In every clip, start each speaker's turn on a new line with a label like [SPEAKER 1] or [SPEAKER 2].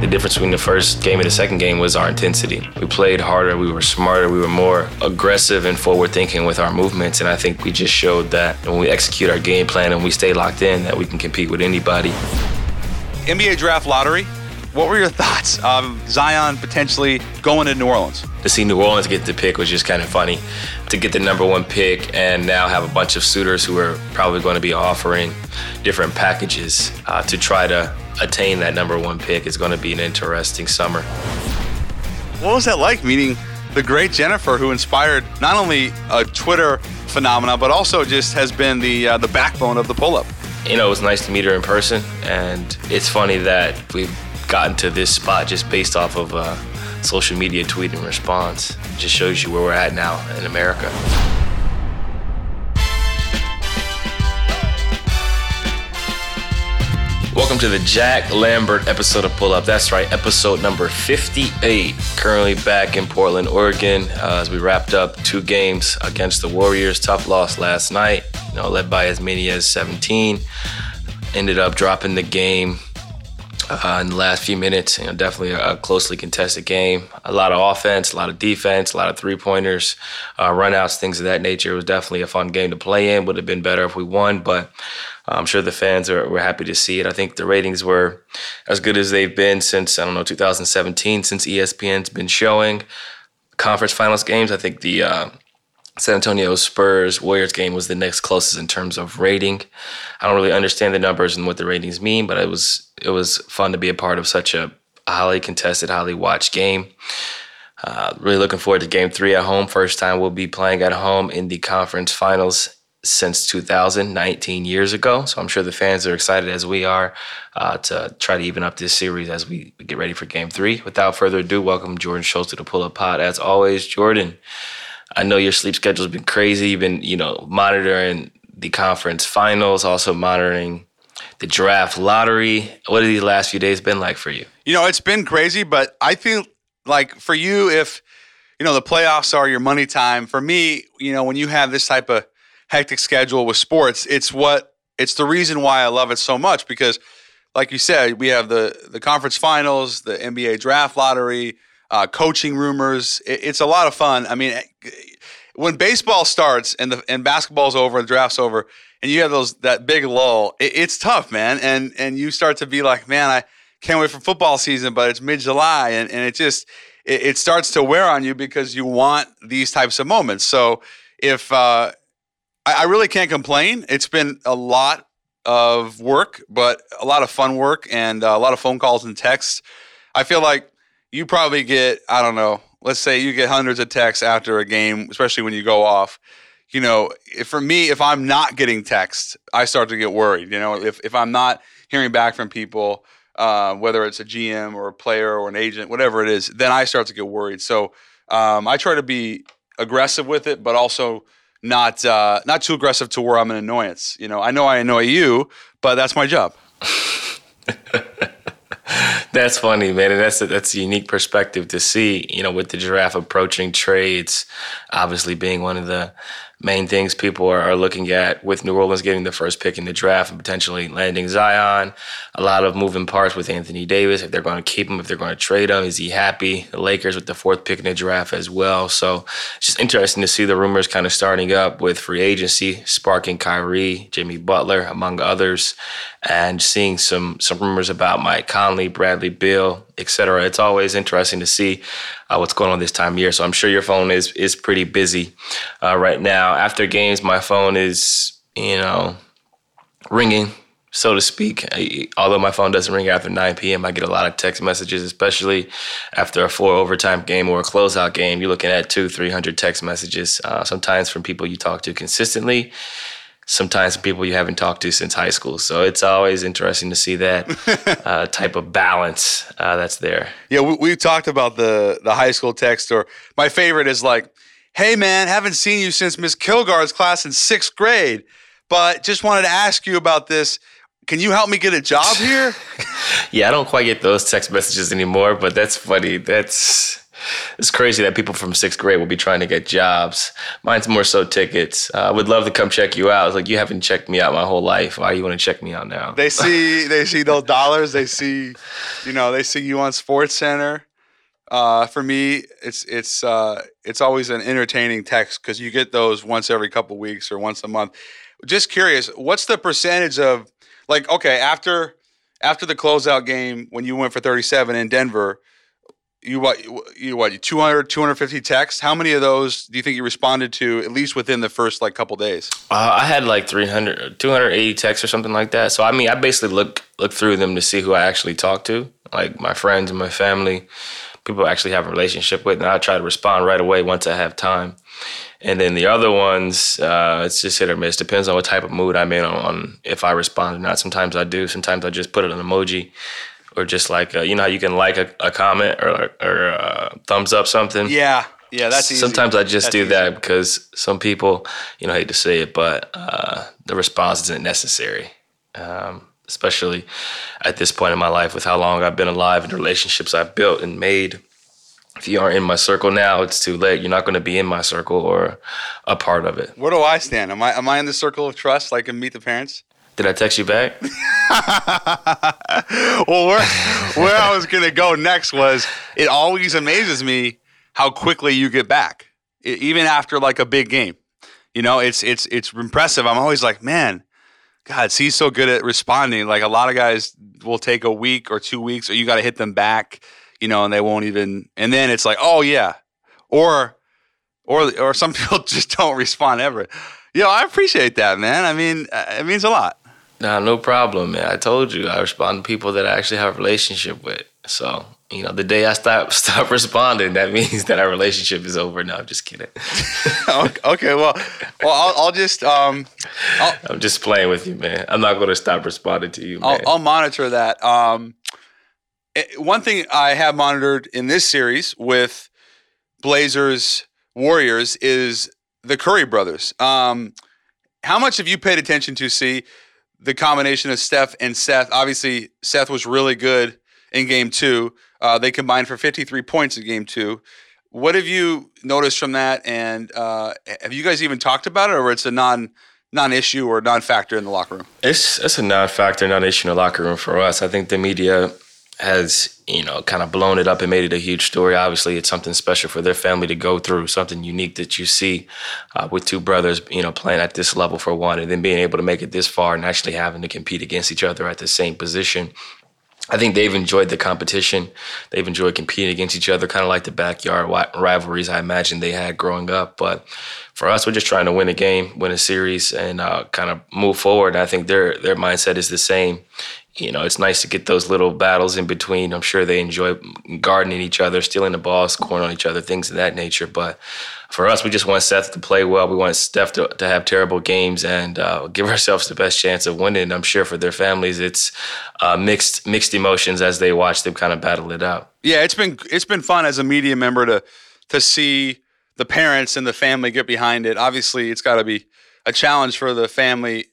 [SPEAKER 1] The difference between the first game and the second game was our intensity. We played harder, we were smarter, we were more aggressive and forward thinking with our movements. And I think we just showed that when we execute our game plan and we stay locked in, that we can compete with anybody.
[SPEAKER 2] NBA draft lottery. What were your thoughts of Zion potentially going to New Orleans?
[SPEAKER 1] To see New Orleans get the pick was just kind of funny. To get the number one pick and now have a bunch of suitors who are probably going to be offering different packages uh, to try to attain that number one pick is going to be an interesting summer.
[SPEAKER 2] What was that like meeting the great Jennifer, who inspired not only a Twitter phenomena, but also just has been the uh, the backbone of the pull up?
[SPEAKER 1] You know, it was nice to meet her in person, and it's funny that we've gotten to this spot just based off of a social media tweet and response. It just shows you where we're at now in America. Welcome to the Jack Lambert episode of Pull Up. That's right, episode number 58. Currently back in Portland, Oregon, uh, as we wrapped up two games against the Warriors. Tough loss last night, you know, led by as many as 17. Ended up dropping the game uh, in the last few minutes. You know, definitely a, closely contested game. A lot of offense, a lot of defense, a lot of three pointers, uh, runouts, things of that nature. It was definitely a fun game to play in. Would have been better if we won, but I'm sure the fans are were happy to see it. I think the ratings were as good as they've been since I don't know 2017, since ESPN's been showing conference finals games. I think the uh, San Antonio Spurs Warriors game was the next closest in terms of rating. I don't really understand the numbers and what the ratings mean, but it was it was fun to be a part of such a highly contested, highly watched game. Uh, really looking forward to Game Three at home. First time we'll be playing at home in the conference finals since 2000, 19 years ago. So I'm sure the fans are excited as we are uh, to try to even up this series as we get ready for Game Three. Without further ado, welcome Jordan Schultz to the Pull Up Pod. As always, Jordan. I know your sleep schedule's been crazy. You've been, you know, monitoring the conference finals, also monitoring the draft lottery. What have these last few days been like for you?
[SPEAKER 2] You know, it's been crazy, but I feel like for you, if you know the playoffs are your money time, for me, you know, when you have this type of hectic schedule with sports, it's what it's the reason why I love it so much because, like you said, we have the the conference finals, the NBA draft lottery uh, coaching rumors. It, it's a lot of fun. I mean, when baseball starts and the and basketball's over and the draft's over, and you have those that big lull, it, it's tough, man. And and you start to be like, man, I can't wait for football season, but it's mid July, and and it just it, it, starts to wear on you because you want these types of moments. So if uh, I, I really can't complain, it's been a lot of work, but a lot of fun work and uh, a lot of phone calls and texts. I feel like you probably get, I don't know, let's say you get hundreds of texts after a game, especially when you go off. You know, if, for me, if I'm not getting texts, I start to get worried. You know, if, if I'm not hearing back from people, uh, whether it's a GM or a player or an agent, whatever it is, then I start to get worried. So um, I try to be aggressive with it, but also not uh, not too aggressive to where I'm an annoyance. You know, I know I annoy you, but that's my job.
[SPEAKER 1] that's funny, man. And that's a, that's a unique perspective to see, you know, with the giraffe approaching trades, obviously being one of the main things people are, are, looking at with New Orleans getting the first pick in the draft and potentially landing Zion. A lot of moving parts with Anthony Davis. If they're going to keep him, if they're going to trade him, is he happy? The Lakers with the fourth pick in the draft as well. So it's just interesting to see the rumors kind of starting up with free agency, sparking Kyrie, Jimmy Butler, among others, and seeing some some rumors about Mike Conley, Bradley Beal, etc. It's always interesting to see uh, what's going on this time of year. So I'm sure your phone is is pretty busy uh, right now. After games, my phone is you know ringing, so to speak. I, although my phone doesn't ring after 9 p.m., I get a lot of text messages, especially after a four overtime game or a closeout game. You're looking at two, three hundred text messages, uh, sometimes from people you talk to consistently sometimes people you haven't talked to since high school. So it's always interesting to see that uh, type of balance uh, that's there.
[SPEAKER 2] Yeah, we, we talked about the the high school text. Or my favorite is like, "Hey man, haven't seen you since Miss Kilgard's class in sixth grade, but just wanted to ask you about this." Can you help me get a job here?
[SPEAKER 1] yeah, I don't quite get those text messages anymore, but that's funny. That's it's crazy that people from sixth grade will be trying to get jobs. Mine's more so tickets. Uh, I would love to come check you out. It's like you haven't checked me out my whole life. Why you want to check me out now?
[SPEAKER 2] They see they see those dollars. They see, you know, they see you on SportsCenter. Uh, for me, it's it's uh, it's always an entertaining text because you get those once every couple weeks or once a month. Just curious, what's the percentage of like okay after after the closeout game when you went for 37 in Denver? You what you what 200 250 texts? How many of those do you think you responded to at least within the first like couple days?
[SPEAKER 1] Uh, i had like 300 280 texts or something like that. So i mean i basically look look through them to see who i actually talk to like my friends and my family people I actually have a relationship with and i try to respond right away once i have time. And then the other ones uh, it's just hit or miss. Depends on what type of mood i'm in on, on if i respond or not. Sometimes i do sometimes i just put it an emoji or just like uh, you know how you can like a, a comment or or uh, thumbs up something.
[SPEAKER 2] Yeah, yeah, that's easy.
[SPEAKER 1] Sometimes I just
[SPEAKER 2] That's
[SPEAKER 1] do
[SPEAKER 2] easy.
[SPEAKER 1] that because some people, you know, I hate to say it, but uh, the response isn't necessary. Um, especially at this point in my life, with how long I've been alive and the relationships I've built and made. If you aren't in my circle now, it's too late. You're not going to be in my circle or a part of it.
[SPEAKER 2] Where do I stand? Am I am I in the circle of trust like in Meet the Parents?
[SPEAKER 1] Did I text you back?
[SPEAKER 2] well, where where I was gonna go next was it always amazes me how quickly you get back, even after like a big game. You know, it's it's it's impressive. I'm always like, man, God, he's so good at responding. Like a lot of guys will take a week or two weeks, or you got to hit them back. You know, and they won't even. And then it's like, oh yeah, or or or some people just don't respond ever. Know, I appreciate that, man. I mean, uh, it means a lot.
[SPEAKER 1] Nah, no problem, man. I told you I respond to people that I actually have a relationship with. So, you know, the day I stop stop responding, that means that our relationship is over. No, I'm just kidding.
[SPEAKER 2] okay, well, well, I'll, I'll just um, I'll,
[SPEAKER 1] I'm just playing with you, man. I'm not going to stop responding to you, man.
[SPEAKER 2] I'll, I'll monitor that. Um, one thing I have monitored in this series with Blazers Warriors is the Curry brothers. Um, how much have you paid attention to see the combination of Steph and Seth? Obviously, Seth was really good in game two. Uh, they combined for 53 points in game two. What have you noticed from that? And uh, have you guys even talked about it, or it's a non non issue or non factor in the locker room?
[SPEAKER 1] It's it's a non-factor, non-issue in the locker room for us. I think the media has you know kind of blown it up and made it a huge story. Obviously, it's something special for their family to go through, something unique that you see uh, with two brothers, you know, playing at this level for one, and then being able to make it this far and actually having to compete against each other at the same position. I think they've enjoyed the competition. They've enjoyed competing against each other, kind of like the backyard rivalries I imagine they had growing up. But for us, we're just trying to win a game, win a series, and uh, kind of move forward. And I think their their mindset is the same. You know, it's nice to get those little battles in between. I'm sure they enjoy gardening each other, stealing the ball, scoring on each other, things of that nature. But for us, we just want Seth to play well. We want Steph to, to have terrible games and uh, give ourselves the best chance of winning. I'm sure for their families, it's uh, mixed mixed emotions as they watch them kind of battle it out.
[SPEAKER 2] Yeah, it's been it's been fun as a media member to to see the parents and the family get behind it. Obviously, it's got to be a challenge for the family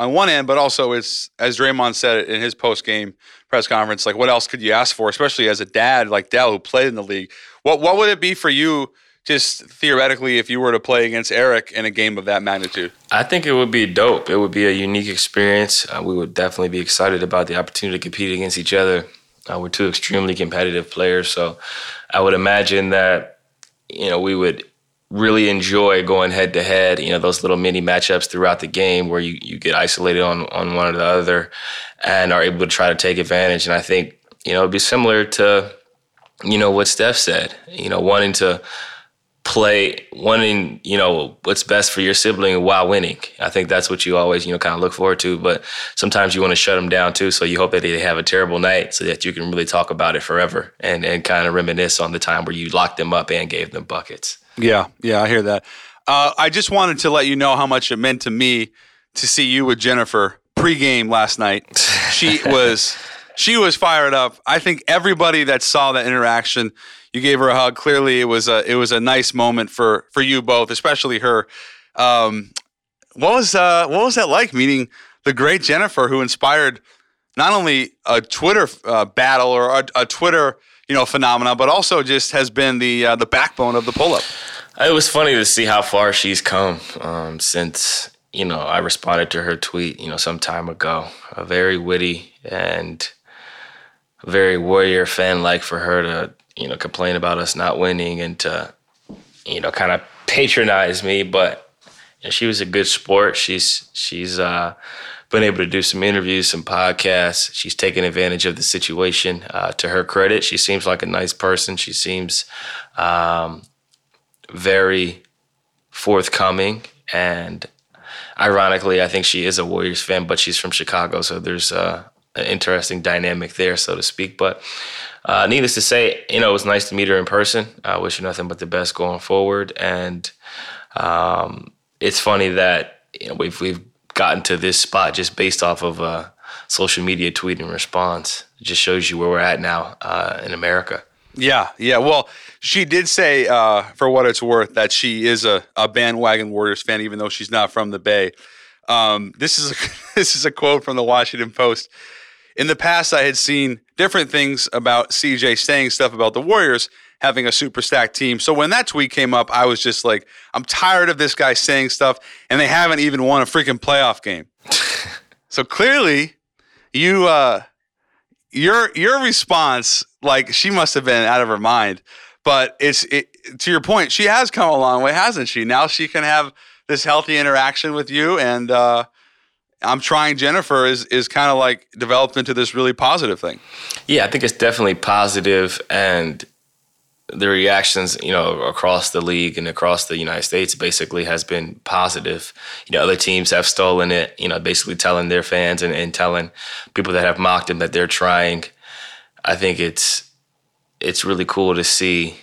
[SPEAKER 2] on one end, but also it's as Draymond said in his post game press conference. Like, what else could you ask for, especially as a dad like Dell who played in the league? What what would it be for you? Just theoretically, if you were to play against Eric in a game of that magnitude,
[SPEAKER 1] I think it would be dope. It would be a unique experience. Uh, we would definitely be excited about the opportunity to compete against each other. Uh, we're two extremely competitive players, so I would imagine that you know we would really enjoy going head to head. You know those little mini matchups throughout the game where you you get isolated on on one or the other, and are able to try to take advantage. And I think you know it'd be similar to you know what Steph said. You know wanting to play wanting you know what's best for your sibling while winning i think that's what you always you know kind of look forward to but sometimes you want to shut them down too so you hope that they have a terrible night so that you can really talk about it forever and and kind of reminisce on the time where you locked them up and gave them buckets
[SPEAKER 2] Yeah, yeah, I hear that. Uh, I just wanted to let you know how much it meant to me to see you with Jennifer pregame last night. She was she was fired up. I think everybody that saw that interaction, you gave her a hug. Clearly, it was a it was a nice moment for for you both, especially her. Um, what was uh, what was that like meeting the great Jennifer, who inspired not only a Twitter uh, battle or a, a Twitter you know, phenomena, but also just has been the uh, the backbone of the pull up.
[SPEAKER 1] It was funny to see how far she's come um, since you know I responded to her tweet, you know, some time ago. A very witty and very warrior fan like for her to you know complain about us not winning and to you know kind of patronize me, but you know, she was a good sport. She's she's uh, been able to do some interviews, some podcasts. She's taken advantage of the situation. Uh, to her credit, she seems like a nice person. She seems um, very forthcoming and ironically, I think she is a Warriors fan, but she's from Chicago, so there's uh, an interesting dynamic there, so to speak. But uh, needless to say, you know, it was nice to meet her in person. I wish her nothing but the best going forward. And um, it's funny that you know we've we've gotten to this spot just based off of a social media tweet and response. It just shows you where we're at now uh, in America.
[SPEAKER 2] Yeah, yeah. Well, she did say, uh, for what it's worth, that she is a, a bandwagon Warriors fan, even though she's not from the Bay. Um, this is a, this is a quote from the Washington Post. In the past, I had seen different things about CJ saying stuff about the Warriors having a super stacked team. So when that tweet came up, I was just like, I'm tired of this guy saying stuff, and they haven't even won a freaking playoff game. so clearly, you uh, your your response, like she must have been out of her mind. But it's it, to your point, she has come a long way, hasn't she? Now she can have this healthy interaction with you, and uh, I'm trying Jennifer is is kind of like developed into this really positive thing.
[SPEAKER 1] Yeah, I think it's definitely positive, and the reactions, you know, across the league and across the United States basically has been positive. You know, other teams have stolen it, you know, basically telling their fans and, and telling people that have mocked them that they're trying. I think it's it's really cool to see,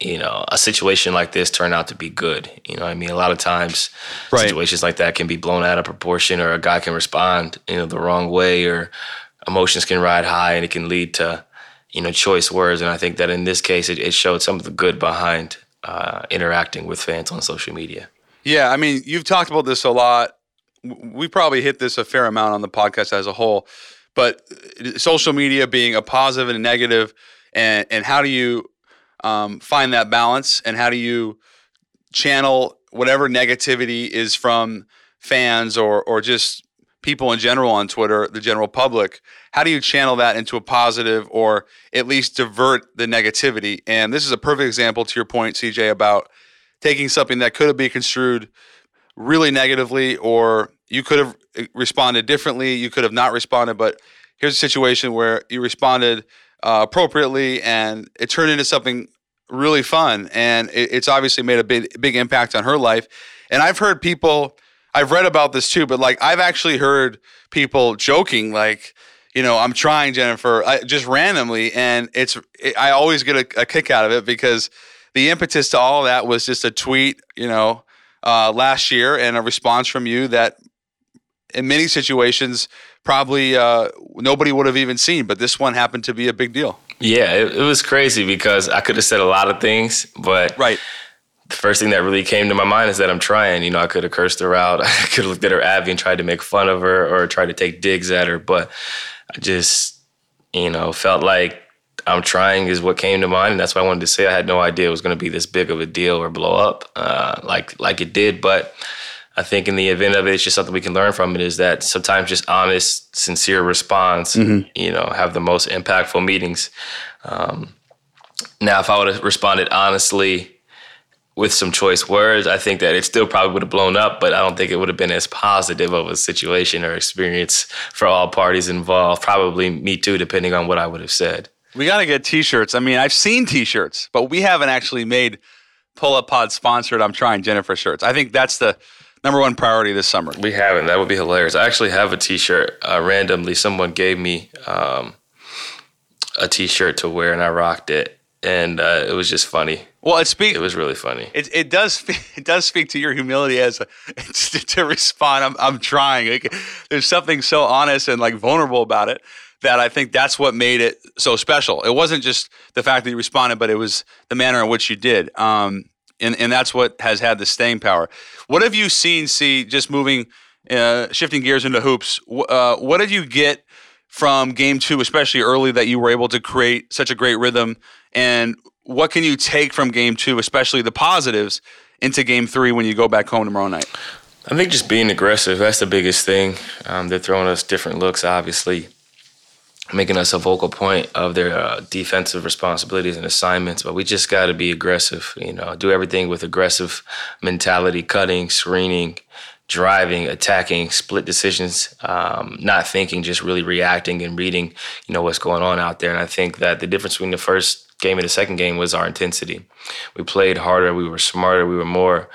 [SPEAKER 1] you know, a situation like this turn out to be good. You know, I mean, a lot of times right. situations like that can be blown out of proportion, or a guy can respond, you know, the wrong way, or emotions can ride high, and it can lead to, you know, choice words. And I think that in this case, it, it showed some of the good behind uh, interacting with fans on social media.
[SPEAKER 2] Yeah, I mean, you've talked about this a lot. We probably hit this a fair amount on the podcast as a whole, but uh, social media being a positive and a negative and and how do you um, find that balance and how do you channel whatever negativity is from fans or or just people in general on Twitter, the general public, how do you channel that into a positive or at least divert the negativity? And this is a perfect example to your point, CJ, about taking something that could have been construed really negatively or you could have responded differently, you could have not responded, but here's a situation where you responded uh, appropriately, and it turned into something really fun. And it, it's obviously made a big big impact on her life. And I've heard people, I've read about this too, but like I've actually heard people joking like. You know, I'm trying Jennifer I, just randomly, and it's it, I always get a, a kick out of it because the impetus to all that was just a tweet, you know, uh, last year and a response from you that in many situations probably uh, nobody would have even seen, but this one happened to be a big deal.
[SPEAKER 1] Yeah, it, it was crazy because I could have said a lot of things, but
[SPEAKER 2] right.
[SPEAKER 1] The first thing that really came to my mind is that I'm trying. You know, I could have cursed her out. I could have looked at her Abby and tried to make fun of her or tried to take digs at her, but I just, you know, felt like I'm trying is what came to mind, and that's why I wanted to say I had no idea it was going to be this big of a deal or blow up uh, like like it did. But I think in the event of it, it's just something we can learn from it is that sometimes just honest, sincere response, mm-hmm. you know, have the most impactful meetings. Um, now, if I would have responded honestly with some choice words, I think that it still probably would have blown up, but I don't think it would have been as positive of a situation or experience for all parties involved. Probably me too, depending on what I would have said.
[SPEAKER 2] We got to get t shirts. I mean, I've seen t shirts, but we haven't actually made Pull Up Pod sponsored I'm trying Jennifer shirts. I think that's the number one priority this summer?
[SPEAKER 1] We haven't. That would be hilarious. I actually have a T-shirt. Uh, randomly, someone gave me um, a T-shirt to wear, and I rocked it, and uh, it was just funny.
[SPEAKER 2] Well, it speaks.
[SPEAKER 1] It was really funny.
[SPEAKER 2] It, it does. It does speak to your humility as a, to, to respond. I'm I'm trying. Like, there's something so honest and like vulnerable about it that I think that's what made it so special. It wasn't just the fact that you responded, but it was the manner in which you did. Um, and and that's what has had the staying power. What have you seen? See, just moving, uh, shifting gears into hoops. Uh, what did you get from game two, especially early, that you were able to create such a great rhythm? And what can you take from game two, especially the positives, into game three when you go back home tomorrow night?
[SPEAKER 1] I think just being aggressive, that's the biggest thing. Um, they're throwing us different looks, obviously, making us a vocal point of their uh, defensive responsibilities and assignments. But we just got to be aggressive, you know, do everything with aggressive mentality, cutting, screening, driving, attacking, split decisions, um, not thinking, just really reacting and reading, you know, what's going on out there. And I think that the difference between the first game and the second game was our intensity. We played harder, we were smarter, we were more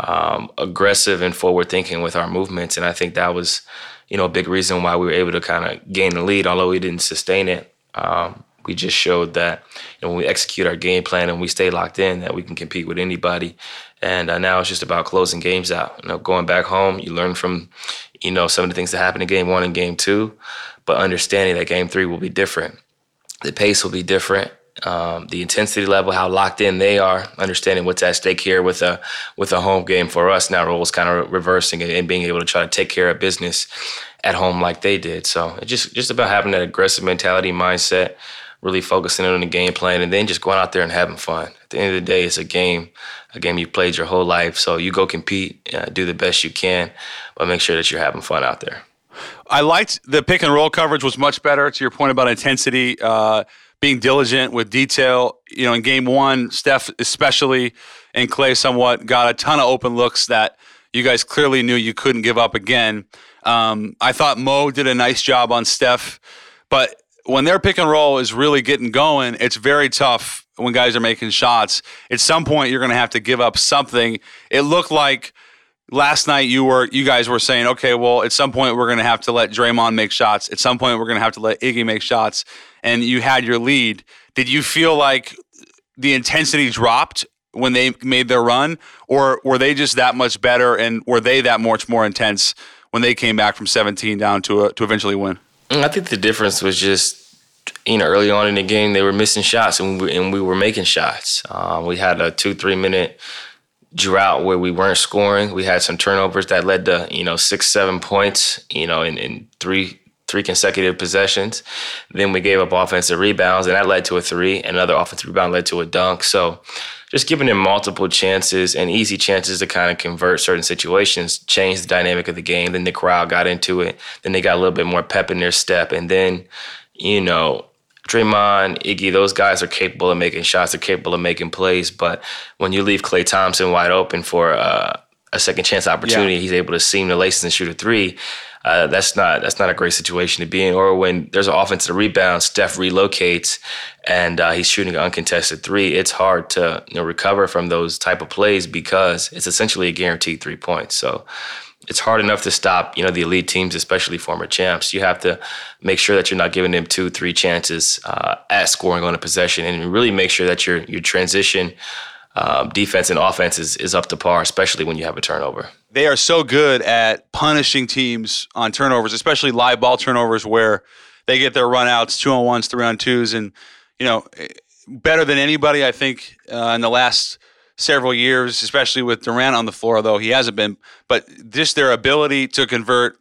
[SPEAKER 1] um, aggressive and forward thinking with our movements. And I think that was, you know, a big reason why we were able to kind of gain the lead, although we didn't sustain it. Um, we just showed that you know, when we execute our game plan and we stay locked in, that we can compete with anybody. And uh, now it's just about closing games out. You know, going back home, you learn from, you know, some of the things that happened in game one and game two, but understanding that game three will be different. The pace will be different um, the intensity level, how locked in they are, understanding what's at stake here with a with a home game for us. Now roles kind of reversing and being able to try to take care of business at home like they did. So it's just just about having that aggressive mentality mindset, really focusing on the game plan, and then just going out there and having fun. At the end of the day, it's a game, a game you played your whole life. So you go compete, uh, do the best you can, but make sure that you're having fun out there.
[SPEAKER 2] I liked the pick and roll coverage was much better. To your point about intensity. Uh, being diligent with detail. You know, in game one, Steph especially and Klay somewhat got a ton of open looks that you guys clearly knew you couldn't give up again. Um, I thought Mo did a nice job on Steph, but when their pick and roll is really getting going, it's very tough when guys are making shots. At some point, you're going to have to give up something. It looked like last night you were you guys were saying, okay, well, at some point we're going to have to let Draymond make shots. At some point we're going to have to let Iggy make shots and you had your lead, did you feel like the intensity dropped when they made their run, or were they just that much better and were they that much more intense when they came back from 17 down to a, to eventually win?
[SPEAKER 1] Mm, I think the difference was just you know early on in the game they were missing shots and we, and we were making shots. Um, we had a two three minute drought where we weren't scoring. We had some turnovers that led to you know six seven points you know in, in three three consecutive possessions. Then we gave up offensive rebounds, and that led to a three. And another offensive rebound led to a dunk. So just giving them multiple chances and easy chances to kind of convert certain situations changed the dynamic of the game. Then the crowd got into it. Then they got a little bit more pep in their step. And then, you know, Draymond, Iggy, those guys are capable of making shots. They're capable of making plays. But when you leave Klay Thompson wide open for uh, a second chance opportunity, yeah. he's able to seam the laces and shoot a three uh, that's not that's not a great situation to be in. Or when there's an offensive rebound, Steph relocates and uh, he's shooting an uncontested three. It's hard to you know, recover from those type of plays because it's essentially a guaranteed three points. So it's hard enough to stop, you know, the elite teams, especially former champs. You have to make sure that you're not giving them two, three chances uh, at scoring on a possession, and really make sure that your your transition um, defense and offense is, is up to par, especially when you have a turnover.
[SPEAKER 2] They are so good at punishing teams on turnovers, especially live ball turnovers where they get their runouts, two on ones, three on twos, and you know, better than anybody I think uh, in the last several years, especially with Durant on the floor. Though he hasn't been, but just their ability to convert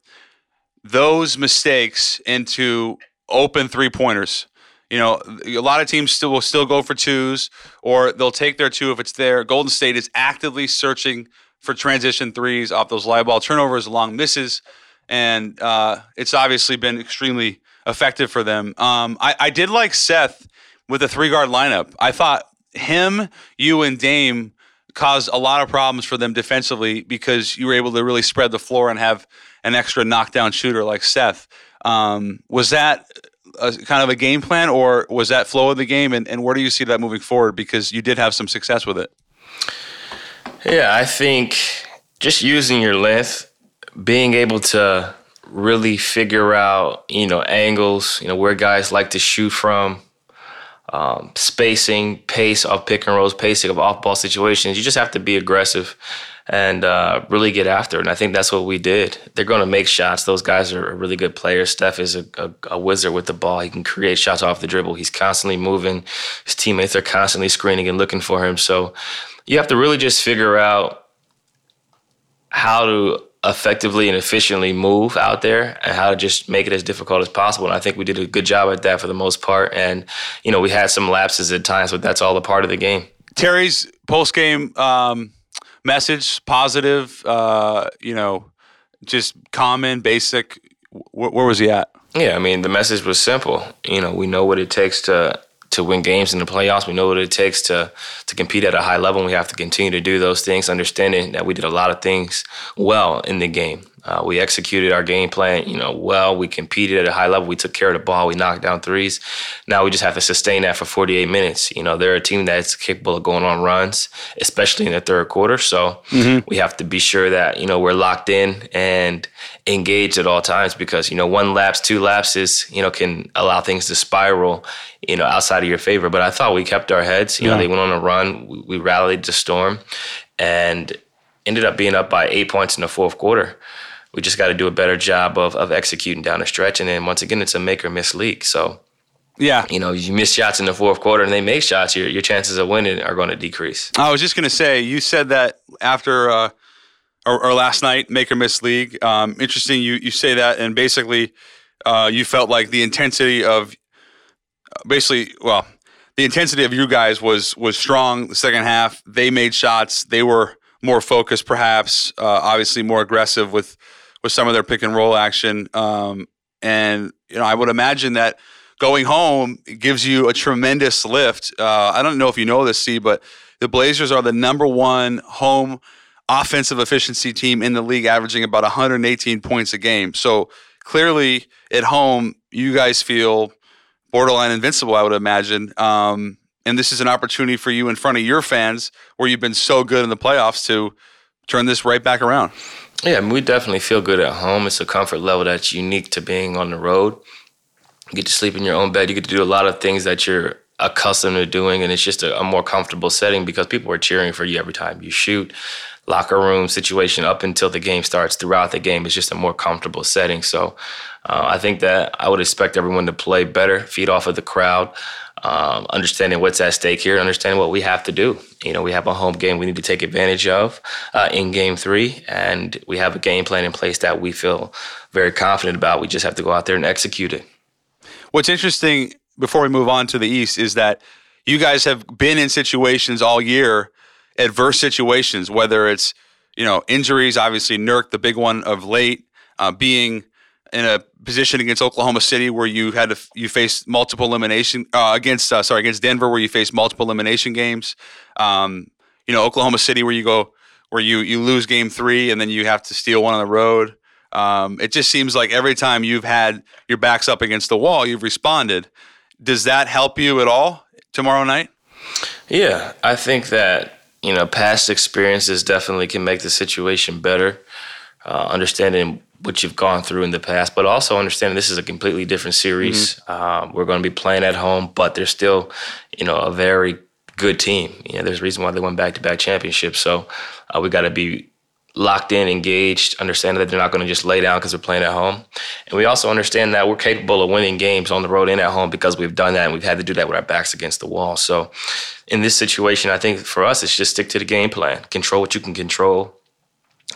[SPEAKER 2] those mistakes into open three pointers you know, a lot of teams still will still go for twos, or they'll take their two if it's there. Golden State is actively searching for transition threes off those live ball turnovers, long misses, and uh, it's obviously been extremely effective for them. Um, I, I did like Seth with the three guard lineup. I thought him, you, and Dame caused a lot of problems for them defensively because you were able to really spread the floor and have an extra knockdown shooter like Seth. Um, was that a kind of a game plan, or was that flow of the game? And, and where do you see that moving forward? Because you did have some success with it.
[SPEAKER 1] Yeah, I think just using your length, being able to really figure out, you know, angles, you know, where guys like to shoot from, um, spacing, pace of pick and rolls, pacing of off ball situations. You just have to be aggressive and uh, really get after it. And I think that's what we did. They're going to make shots. Those guys are really good players. Steph is a, a, a, wizard with the ball. He can create shots off the dribble. He's constantly moving. His teammates are constantly screening and looking for him. So you have to really just figure out how to effectively and efficiently move out there and how to just make it as difficult as possible. And I think we did a good job at that for the most part. And, you know, we had some lapses at times, but that's all a part of the game.
[SPEAKER 2] Terry's post game um, message, positive, uh, you know, just common, basic. Where, where was he at?
[SPEAKER 1] Yeah, I mean, the message was simple. You know, we know what it takes to to win games in the playoffs. We know what it takes to to compete at a high level. And we have to continue to do those things, understanding that we did a lot of things well in the game. Uh, we executed our game plan, you know, well. We competed at a high level. We took care of the ball. We knocked down threes. Now we just have to sustain that for 48 minutes. You know, they're a team that's capable of going on runs, especially in the third quarter. So mm-hmm. we have to be sure that you know we're locked in and engaged at all times because you know one lapse, two lapses, you know, can allow things to spiral, you know, outside of your favor. But I thought we kept our heads. You yeah. know, they went on a run. We, we rallied the storm, and ended up being up by eight points in the fourth quarter we just got to do a better job of of executing down the stretch. And then once again, it's a make or miss league. So
[SPEAKER 2] yeah,
[SPEAKER 1] you know, you miss shots in the fourth quarter and they make shots, your your chances of winning are going to decrease.
[SPEAKER 2] I was just going to say, you said that after uh, or, or, last night, make or miss league. Um, interesting, you you say that, and basically, uh, you felt like the intensity of basically, well, the intensity of you guys was was strong. The second half, they made shots. They were more focused, perhaps. Uh, obviously, more aggressive with with some of their pick and roll action. Um, and you know, I would imagine that going home gives you a tremendous lift. Uh, I don't know if you know this, C, but the Blazers are the number one home offensive efficiency team in the league, averaging about 118 points a game. So clearly, at home, you guys feel borderline invincible. I would imagine. Um, and this is an opportunity for you in front of your fans, where you've been so good in the playoffs, to turn this right back around.
[SPEAKER 1] Yeah, we definitely feel good at home. It's a comfort level that's unique to being on the road. You get to sleep in your own bed. You get to do a lot of things that you're accustomed to doing, and it's just a, a more comfortable setting because people are cheering for you every time you shoot. Locker room situation up until the game starts. Throughout the game, it's just a more comfortable setting. So, uh, I think that I would expect everyone to play better, feed off of the crowd um, understanding what's at stake here, understanding what we have to do. You know, we have a home game we need to take advantage of uh, in game three, and we have a game plan in place that we feel very confident about. We just have to go out there and execute it.
[SPEAKER 2] What's interesting before we move on to the East is that you guys have been in situations all year, adverse situations, whether it's, you know, injuries, obviously, Nurk, the big one of late, uh, being in a position against Oklahoma City where you had to you faced multiple elimination uh, against uh, sorry against Denver where you faced multiple elimination games. Um, you know Oklahoma City where you go where you you lose game three and then you have to steal one on the road. Um, it just seems like every time you've had your backs up against the wall, you've responded. Does that help you at all tomorrow night?
[SPEAKER 1] Yeah, I think that you know past experiences definitely can make the situation better. Uh, understanding what you've gone through in the past, but also understanding this is a completely different series. Mm-hmm. Um, we're going to be playing at home, but they're still, you know, a very good team. You know, there's a reason why they won back-to-back championships. So uh, we got to be locked in, engaged, understanding that they're not going to just lay down because they're playing at home. And we also understand that we're capable of winning games on the road and at home because we've done that and we've had to do that with our backs against the wall. So in this situation, I think for us, it's just stick to the game plan, control what you can control,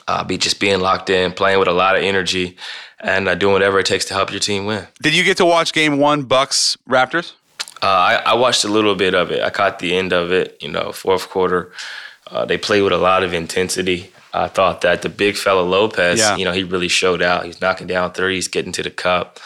[SPEAKER 1] uh, be just being locked in, playing with a lot of energy, and uh, doing whatever it takes to help your team win.
[SPEAKER 2] Did you get to watch Game One, Bucks Raptors?
[SPEAKER 1] Uh, I, I, watched a little bit of it. I caught the end of it. You know, fourth quarter, uh, they played with a lot of intensity. I thought that the big fella Lopez, yeah. you know, he really showed out. He's knocking down threes, getting to the cup.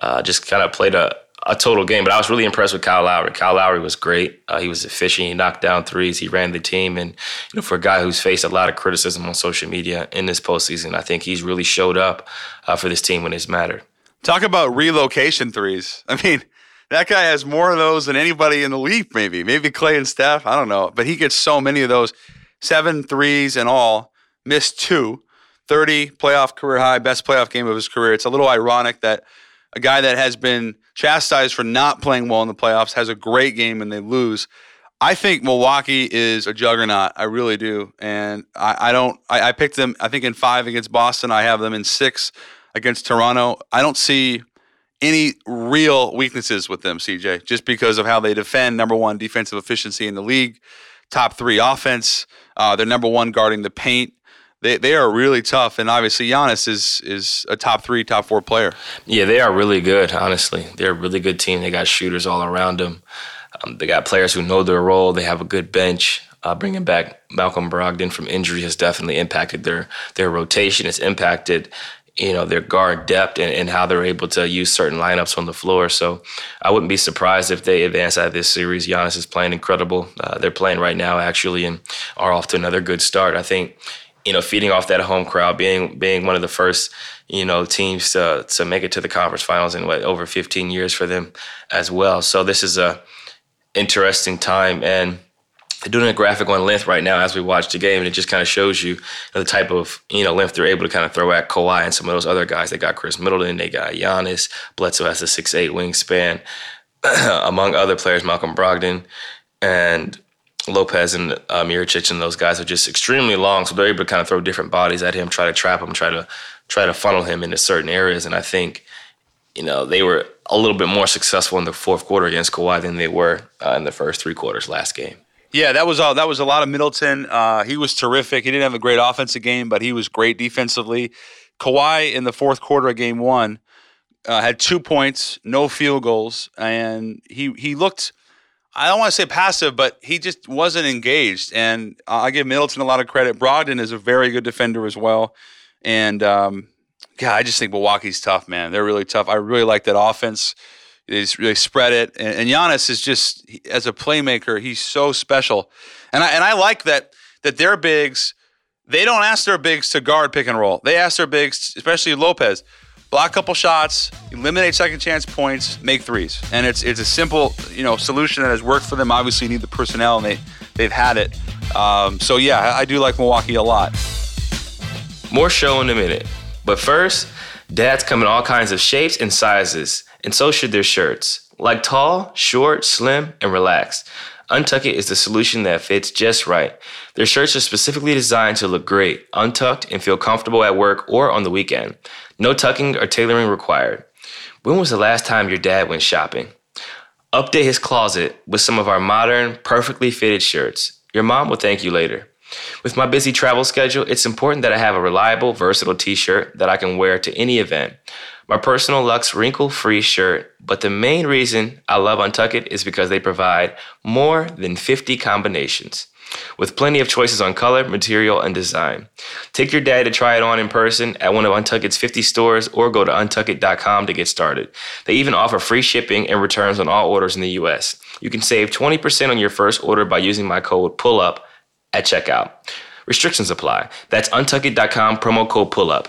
[SPEAKER 1] Uh, just kind of played a a total game. But I was really impressed with Kyle Lowry. Kyle Lowry was great. Uh, he was efficient. He knocked down threes. He ran the team. And you know, for a guy who's faced a lot of criticism on social media in this postseason, I think he's really showed up uh, for this team when it's mattered.
[SPEAKER 2] Talk about relocation threes. I mean, that guy has more of those than anybody in the league. Maybe, maybe Klay and Steph. I don't know, but he gets so many of those. Seven threes and all. Missed two. 30 playoff career high, best playoff game of his career. It's a little ironic that a guy that has been chastised for not playing well in the playoffs has a great game and they lose. I think Milwaukee is a juggernaut. I really do. And I, I don't, I, I, picked them, I think, in five against Boston. I have them in six against Toronto. I don't see any real weaknesses with them, CJ, just because of how they defend number one defensive efficiency in the league, top three offense. Uh, they're number one guarding the paint. They, they are really tough. And obviously, Giannis is is a top three, top four player.
[SPEAKER 1] Yeah, they are really good. Honestly, they're a really good team. They got shooters all around them. Um, they got players who know their role. They have a good bench. Uh, bringing back Malcolm Brogdon from injury has definitely impacted their their rotation. It's impacted you know their guard depth and, and, how they're able to use certain lineups on the floor. So I wouldn't be surprised if they advance out of this series. Giannis is playing incredible. Uh, they're playing right now actually and are off to another good start. I think you know feeding off that home crowd, being being one of the first you know teams to to make it to the conference finals in what over 15 years for them as well. So this is a interesting time and they're doing a graphic on length right now as we watch the game, and it just kind of shows you the type of you know length they're able to kind of throw at Kawhi and some of those other guys. They got Khris Middleton, they got Giannis, Bledsoe has a six eight wingspan, among other players, Malcolm Brogdon, and Lopez and uh, Mirotic and those guys are just extremely long, so they're able to kind of throw different bodies at him, try to trap him, try to try to funnel him into certain areas, and I think you know they were a little bit more successful in the fourth quarter against Kawhi than they were uh, in the first three quarters last game.
[SPEAKER 2] Yeah, that was all. That was a lot of Middleton. Uh, he was terrific. He didn't have a great offensive game, but he was great defensively. Kawhi in the fourth quarter of Game One uh, had two points, no field goals, and he he looked. I don't want to say passive, but he just wasn't engaged. And I give Middleton a lot of credit. Brogdon is a very good defender as well. And um, yeah, I just think Milwaukee's tough, man. They're really tough. I really like that offense. They really spread it. And, and Giannis is just as a playmaker, he's so special. And I and I like that that their bigs, they don't ask their bigs to guard pick and roll. They ask their bigs, especially Lopez, block a couple shots, eliminate second chance points, make threes. And it's it's a simple, you know, solution that has worked for them. Obviously, you need the personnel, and they they've had it. Um, so yeah, I do like Milwaukee a lot.
[SPEAKER 1] More show in a minute, but first, dads come in all kinds of shapes and sizes and so should their shirts. Like tall, short, slim, and relaxed. Untuckit is the solution that fits just right. Their shirts are specifically designed to look great, untucked, and feel comfortable at work or on the weekend. No tucking or tailoring required. When was the last time your dad went shopping? Update his closet with some of our modern, perfectly fitted shirts. Your mom will thank you later. With my busy travel schedule, it's important that I have a reliable, versatile t shirt that I can wear to any event my personal Lux wrinkle free shirt, but the main reason I love Untuckit is because they provide more than 50 combinations with plenty of choices on color, material, and design. Take your dad to try it on in person at one of Untuckit's 50 stores or go to untuckit.com to get started. They even offer free shipping and returns on all orders in the US. You can save 20% on your first order by using my code PULLUP at checkout. Restrictions apply. That's untuckit.com promo code PULLUP.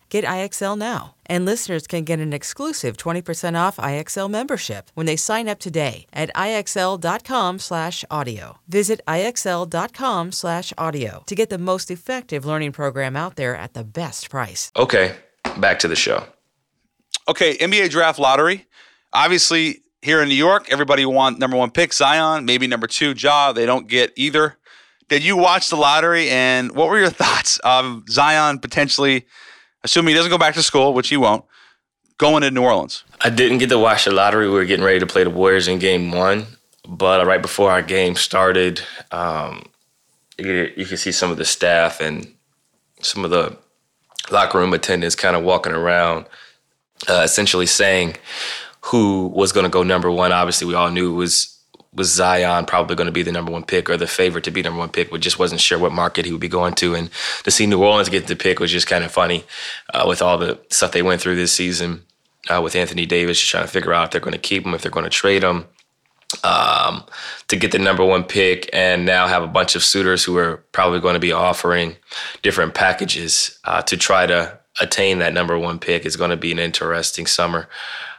[SPEAKER 3] Get IXL now. And listeners can get an exclusive 20% off IXL membership when they sign up today at IXL.com/audio. Visit IXL.com/audio to get the most effective learning program out there at the best price.
[SPEAKER 1] Okay, back to the show.
[SPEAKER 2] Okay, NBA draft lottery. Obviously, here in New York, everybody want number one pick Zion, maybe number two Ja. They don't get either. Did you watch the lottery and what were your thoughts of Zion potentially? Assuming he doesn't go back to school, which he won't, going to New Orleans?
[SPEAKER 1] I didn't get to watch the lottery. We were getting ready to play the Warriors in game one. But right before our game started, um, you, you could see some of the staff and some of the locker room attendants kind of walking around, uh, essentially saying who was going to go number one. Obviously, we all knew it was was Zion probably going to be the number one pick or the favorite to be number one pick, but just wasn't sure what market he would be going to. And to see New Orleans get the pick was just kind of funny uh, with all the stuff they went through this season uh, with Anthony Davis, just trying to figure out if they're going to keep him, if they're going to trade him. um, to get the number one pick and now have a bunch of suitors who are probably going to be offering different packages uh, to try to attain that number one pick is going to be an interesting summer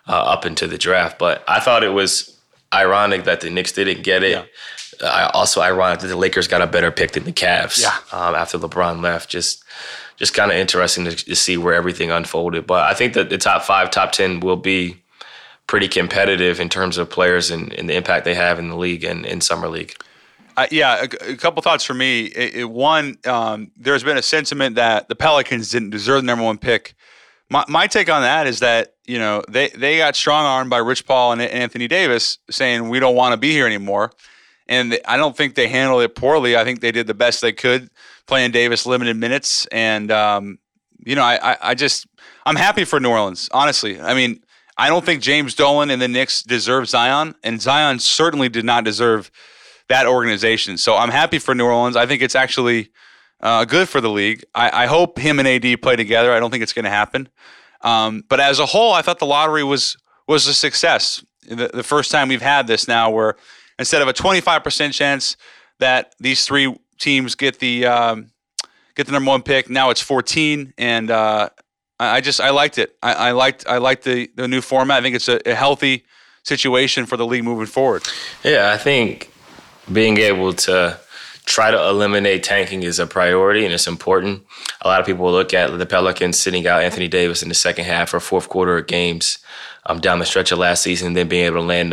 [SPEAKER 1] uh, up into the draft. But I thought it was ironic that the Knicks didn't get it. Yeah. Uh, also ironic that the Lakers got a better pick than the Cavs
[SPEAKER 2] yeah.
[SPEAKER 1] um, after LeBron left. Just just kind of interesting to, to, see where everything unfolded. But I think that the top five, top ten will be pretty competitive in terms of players and, and the impact they have in the league and in summer league.
[SPEAKER 2] Uh, yeah, a, a, couple thoughts for me. It, it, one, um, there's been a sentiment that the Pelicans didn't deserve the number one pick. My, my take on that is that you know they they got strong armed by Rich Paul and Anthony Davis saying we don't want to be here anymore, and I don't think they handled it poorly. I think they did the best they could playing Davis limited minutes, and um, you know I, I I just I'm happy for New Orleans. Honestly, I mean I don't think James Dolan and the Knicks deserve Zion, and Zion certainly did not deserve that organization. So I'm happy for New Orleans. I think it's actually uh, good for the league. I, I, hope him and AD play together. I don't think it's going to happen. Um, but as a whole, I thought the lottery was was a success. The, the first time we've had this now, where instead of a 25% chance that these three teams get the um, get the number one pick, now it's 14, and uh, I just I liked it. I, I liked I liked the the new format. I think it's a, a healthy situation for the league moving forward.
[SPEAKER 1] Yeah, I think being able to try to eliminate tanking is a priority and it's important. A lot of people look at the Pelicans sitting out Anthony Davis in the second half or fourth quarter of games um, down the stretch of last season, then being able to land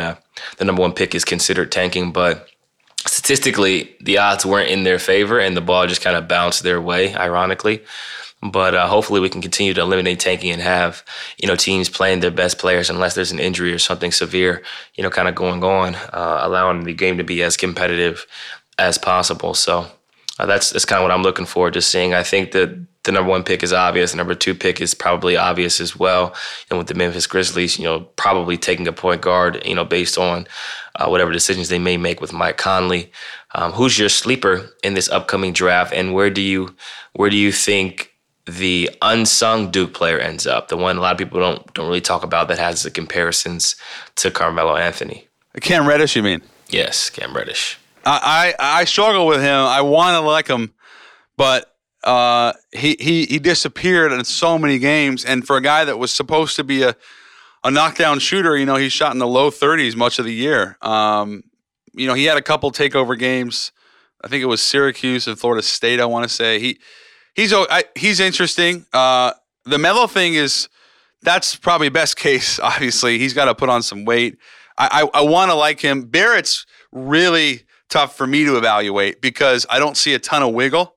[SPEAKER 1] the number one pick is considered tanking. But statistically, the odds weren't in their favor, and the ball just kind of bounced their way, ironically. But uh, hopefully, we can continue to eliminate tanking and have you know teams playing their best players unless there's an injury or something severe, you know, kind of going on, uh, allowing the game to be as competitive as possible. So uh, that's that's kind of what I'm looking for. Just seeing, I think that the number one pick is obvious. The number two pick is probably obvious as well. And with the Memphis Grizzlies, you know, probably taking a point guard, you know, based on uh, whatever decisions they may make with Mike Conley. Um, who's your sleeper in this upcoming draft, and where do you where do you think the unsung Duke player ends up, the one a lot of people don't don't really talk about that has the comparisons to Carmelo Anthony.
[SPEAKER 2] Cam Reddish, you mean?
[SPEAKER 1] Yes, Cam Reddish.
[SPEAKER 2] I I, I struggle with him. I want to like him, but uh, he he he disappeared in so many games. And for a guy that was supposed to be a a knockdown shooter, you know, he shot in the low 30s much of the year. Um, you know, he had a couple takeover games. I think it was Syracuse and Florida State. I want to say he he's I, he's interesting. Uh, the Melo thing is that's probably best case. Obviously, he's got to put on some weight. I I, I want to like him. Barrett's really tough for me to evaluate because I don't see a ton of wiggle,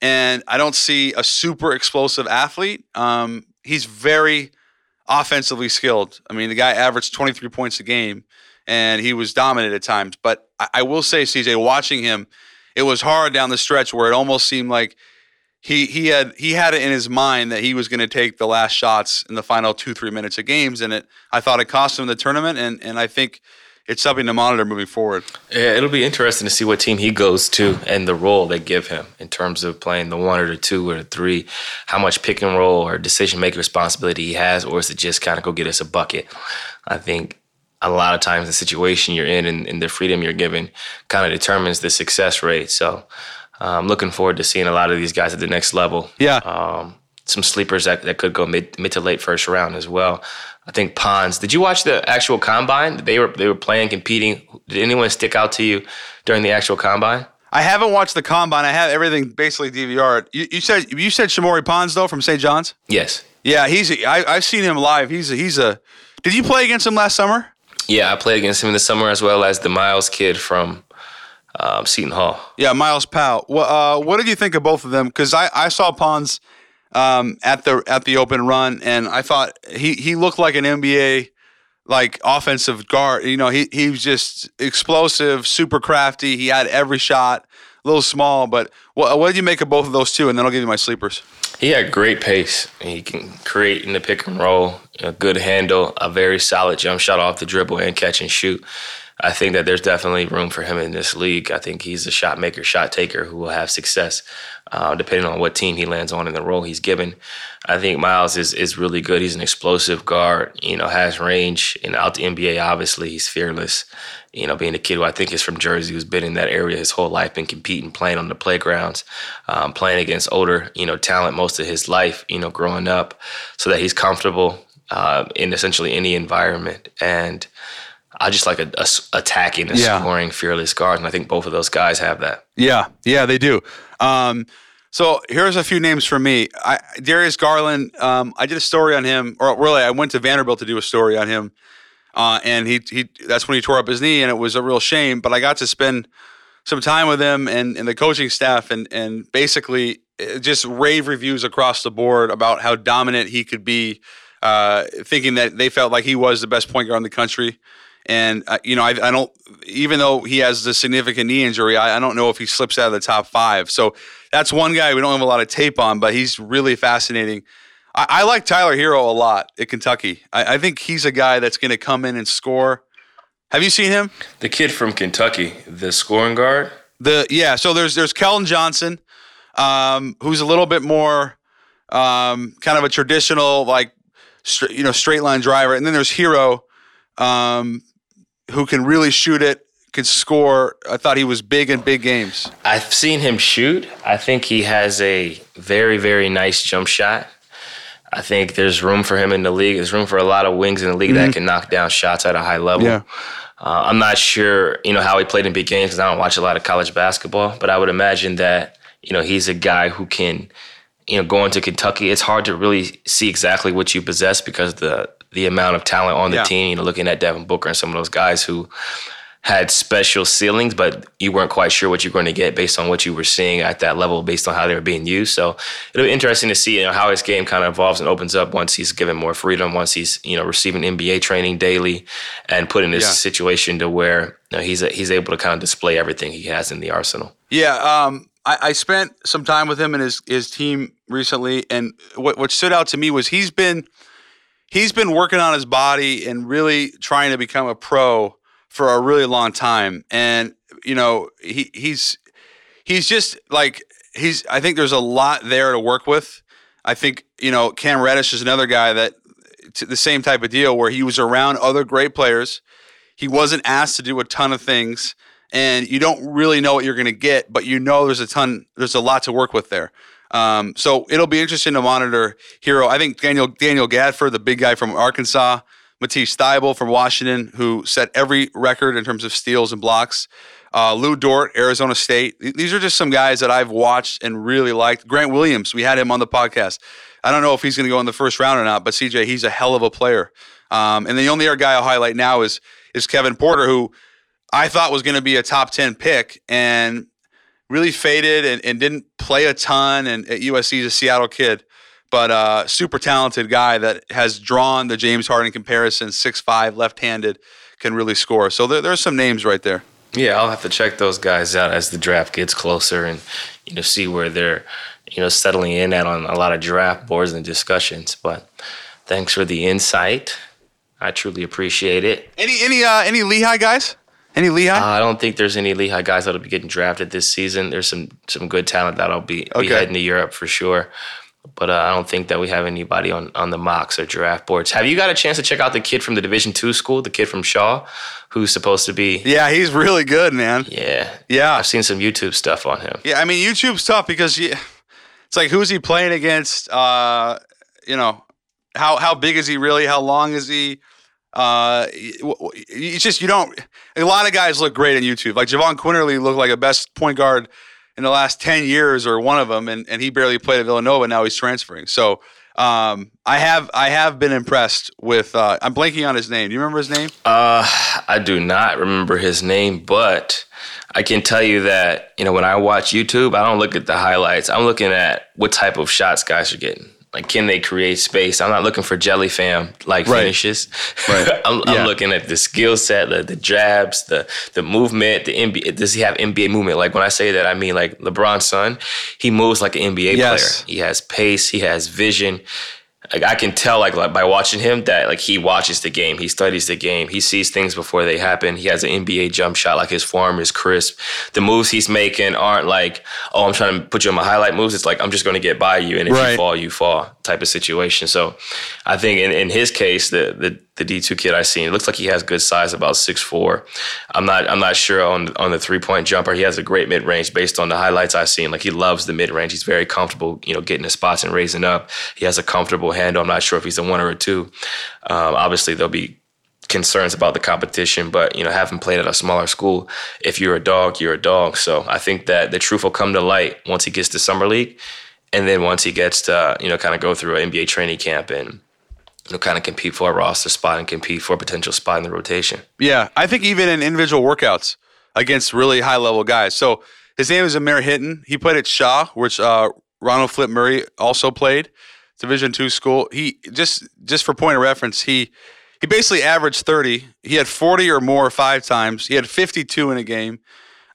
[SPEAKER 2] and I don't see a super explosive athlete. Um, he's very offensively skilled. I mean, the guy averaged 23 points a game, and he was dominant at times. But I, I will say, CJ, watching him, it was hard down the stretch where it almost seemed like he he had he had it in his mind that he was going to take the last shots in the final two three minutes of games, and it I thought it cost him the tournament, and and I think it's something to monitor moving forward.
[SPEAKER 1] Yeah, it'll be interesting to see what team he goes to and the role they give him in terms of playing the one or the two or the three, how much pick and roll or decision making responsibility he has, or is it just kind of go get us a bucket? I think a lot of times the situation you're in and, and the freedom you're given kind of determines the success rate. So I'm looking forward to seeing a lot of these guys at the next level.
[SPEAKER 2] Yeah.
[SPEAKER 1] Um, some sleepers that, that could go mid, mid to late first round as well. I think Ponds. Did you watch the actual combine? They were they were playing, competing. Did anyone stick out to you during the actual combine?
[SPEAKER 2] I haven't watched the combine. I have everything basically DVR'd. You, you said you said Shamorie Ponds though from St. John's.
[SPEAKER 1] Yes.
[SPEAKER 2] Yeah, he's. A, I, I've seen him live. He's a, he's a. Did you play against him last summer?
[SPEAKER 1] Yeah, I played against him in the summer as well as the Myles kid from um, Seton Hall.
[SPEAKER 2] Yeah, Myles Powell. Well, uh, what did you think of both of them? Because I, I saw Ponds um, at the at the open run, and I thought he he looked like an NBA like offensive guard. You know, he he was just explosive, super crafty. He had every shot, a little small, but what what did you make of both of those two? And then I'll give you my sleepers.
[SPEAKER 1] He had great pace. He can create in the pick and roll, a good handle, a very solid jump shot off the dribble, and catch and shoot. I think that there's definitely room for him in this league. I think he's a shot maker, shot taker who will have success, uh, depending on what team he lands on and the role he's given. I think Myles is is really good. He's an explosive guard. You know, has range. And out the NBA, obviously, he's fearless. You know, being a kid who I think is from Jersey, who's been in that area his whole life, been competing, playing on the playgrounds, um, playing against older, you know, talent most of his life. You know, growing up, so that he's comfortable uh, in essentially any environment and I just like a, a attacking and yeah. scoring fearless guard, and I think both of those guys have that.
[SPEAKER 2] Yeah, yeah, they do. Um, so here's a few names for me. I, Darius Garland. Um, I did a story on him, or really, I went to Vanderbilt to do a story on him, uh, and he he that's when he tore up his knee, and it was a real shame. But I got to spend some time with him and, and the coaching staff, and and basically uh, just rave reviews across the board about how dominant he could be. Uh, thinking that they felt like he was the best point guard in the country. And uh, you know, I, I, don't. Even though he has a significant knee injury, I, I, don't know if he slips out of the top five. So that's one guy we don't have a lot of tape on, but he's really fascinating. I, I like Tyler Herro a lot at Kentucky. I, I think he's a guy that's going to come in and score. Have you seen him?
[SPEAKER 1] The kid from Kentucky, the scoring guard.
[SPEAKER 2] The yeah. So there's there's Keldon Johnson, um, who's a little bit more um, kind of a traditional like you know straight line driver, and then there's Herro, Um, who can really shoot it, can score. I thought he was big in big games.
[SPEAKER 1] I've seen him shoot. I think he has a very, very nice jump shot. I think there's room for him in the league. There's room for a lot of wings in the league mm-hmm. that can knock down shots at a high level. Yeah. Uh, I'm not sure, you know, how he played in big games because I don't watch a lot of college basketball. But I would imagine that, you know, he's a guy who can, you know, going to Kentucky. It's hard to really see exactly what you possess because the the amount of talent on the yeah. team. You know, looking at Devin Booker and some of those guys who had special ceilings, but you weren't quite sure what you're going to get based on what you were seeing at that level, based on how they were being used. So it'll be interesting to see you know, how his game kind of evolves and opens up once he's given more freedom, once he's you know receiving NBA training daily, and put in this yeah. situation to where you know, he's a, he's able to kind of display everything he has in the arsenal.
[SPEAKER 2] Yeah, um, I, I spent some time with him and his his team recently, and what what stood out to me was he's been he's been working on his body and really trying to become a pro for a really long time. And you know, he he's he's just like he's. I think there's a lot there to work with. I think you know Cam Reddish is another guy that the same type of deal where he was around other great players. He wasn't asked to do a ton of things, and you don't really know what you're going to get, but you know there's a ton, there's a lot to work with there. Um, so it'll be interesting to monitor Herro. I think Daniel Daniel Gafford, the big guy from Arkansas, Matisse Thybulle from Washington, who set every record in terms of steals and blocks. Uh, Lu Dort, Arizona State. These are just some guys that I've watched and really liked. Grant Williams, we had him on the podcast. I don't know if he's going to go in the first round or not, but CJ, he's a hell of a player. Um, and the only other guy I'll highlight now is is Kevin Porter, who I thought was going to be a top ten pick, and really faded and, and didn't play a ton. And at USC, he's a Seattle kid, but uh, super talented guy that has drawn the James Harden comparison. Six five, left handed, can really score. So there, there's some names right there.
[SPEAKER 1] Yeah, I'll have to check those guys out as the draft gets closer and you know see where they're you know settling in at on a lot of draft boards and discussions. But thanks for the insight. I truly appreciate it.
[SPEAKER 2] Any any uh, any Lehigh guys? Any Lehigh? Uh,
[SPEAKER 1] I don't think there's any Lehigh guys that'll be getting drafted this season. There's some some good talent that'll be, okay. be heading to Europe for sure. But uh, I don't think that we have anybody on, on the mocks or draft boards. Have you got a chance to check out the kid from the Division two school, the kid from Shaw, who's supposed to be?
[SPEAKER 2] Yeah, he's really good, man.
[SPEAKER 1] Yeah,
[SPEAKER 2] yeah.
[SPEAKER 1] I've seen some YouTube stuff on him.
[SPEAKER 2] Yeah, I mean YouTube's tough because it's like who's he playing against? Uh, you know, how how big is he really? How long is he? Uh, it's just you don't. A lot of guys look great on YouTube. Like Jahvon Quinerly looked like a best point guard in the last ten years, or one of them, and, and he barely played at Villanova. Now he's transferring. So um, I have I have been impressed with. Uh, I'm blanking on his name. Do you remember his name?
[SPEAKER 1] Uh, I do not remember his name, but I can tell you that you know when I watch YouTube, I don't look at the highlights. I'm looking at what type of shots guys are getting. Like, can they create space? I'm not looking for jelly fam like right. finishes. Right. I'm, yeah. I'm, looking at the skill set, the, the jabs, the the movement, the NBA. Does he have NBA movement? Like when I say that, I mean like LeBron's son. He moves like an NBA yes. player. He has pace. He has vision. Like I can tell like, like by watching him that like he watches the game, he studies the game, he sees things before they happen. He has an NBA jump shot, like his form is crisp. The moves he's making aren't like, oh, I'm trying to put you on my highlight moves. It's like I'm just going to get by you, and if right. you fall, you fall type of situation. So I think in, in his case, the the D two kid I seen, it looks like he has good size, about six four. I'm not I'm not sure on on the three point jumper. He has a great mid range based on the highlights I've seen. Like he loves the mid range. He's very comfortable, you know, getting the spots and raising up. He has a comfortable handle. I'm not sure if he's a one or a two. Um, obviously, there'll be concerns about the competition, but you know, having played at a smaller school, if you're a dog, you're a dog. So I think that the truth will come to light once he gets to summer league, and then once he gets to you know kind of go through an NBA training camp and you know, kind of compete for a roster spot and compete for a potential spot in the rotation.
[SPEAKER 2] Yeah, I think even in individual workouts against really high level guys. So his name is Amir Hinton. He played at Shaw, which uh, Ronald Flip Murray also played. Division two school. He just just for point of reference, he he basically averaged 30. He had 40 or more five times. He had 52 in a game.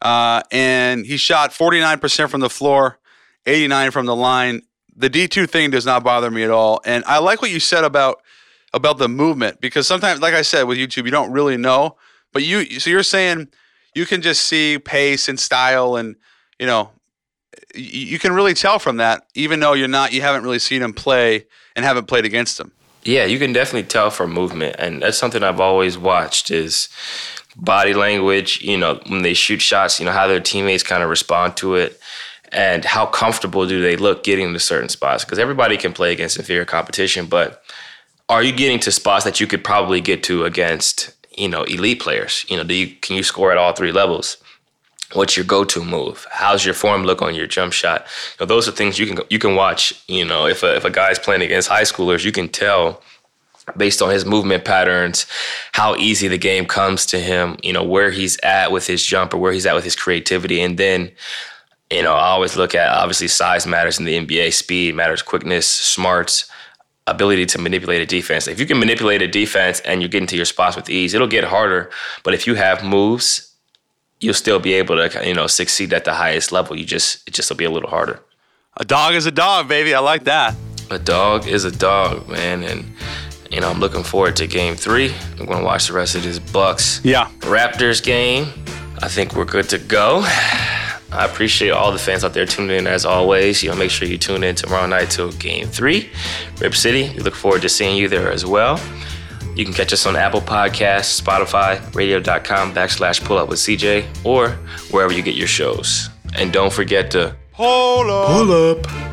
[SPEAKER 2] Uh, and he shot 49% from the floor, 89 from the line. The D2 thing does not bother me at all. And I like what you said about about the movement because sometimes like I said with YouTube you don't really know, but you so you're saying you can just see pace and style and you know you can really tell from that, even though you're not, you haven't really seen him play and haven't played against him.
[SPEAKER 1] Yeah, you can definitely tell from movement, and that's something I've always watched is body language. You know, when they shoot shots, you know how their teammates kind of respond to it, and how comfortable do they look getting to certain spots? Because everybody can play against inferior competition, but are you getting to spots that you could probably get to against you know elite players? You know, do you can you score at all three levels? what's your go-to move how's your form look on your jump shot you know, those are things you can you can watch you know if a, if a guy's playing against high schoolers you can tell based on his movement patterns how easy the game comes to him you know where he's at with his jump or where he's at with his creativity and then you know i always look at obviously size matters in the nba speed matters quickness smarts ability to manipulate a defense if you can manipulate a defense and you get into your spots with ease it'll get harder but if you have moves you'll still be able to you know succeed at the highest level. You just it just will be a little harder.
[SPEAKER 2] A dog is a dog, baby. I like that.
[SPEAKER 1] A dog is a dog, man, and you know I'm looking forward to Game Three. I'm going to watch the rest of this Bucks
[SPEAKER 2] yeah
[SPEAKER 1] Raptors game. I think we're good to go. I appreciate all the fans out there tuning in as always. You know, make sure you tune in tomorrow night to Game Three, Rip City. We look forward to seeing you there as well. You can catch us on Apple Podcasts, Spotify, radio.com backslash pull up with CJ, or wherever you get your shows. And don't forget to
[SPEAKER 2] pull up.
[SPEAKER 1] Pull up.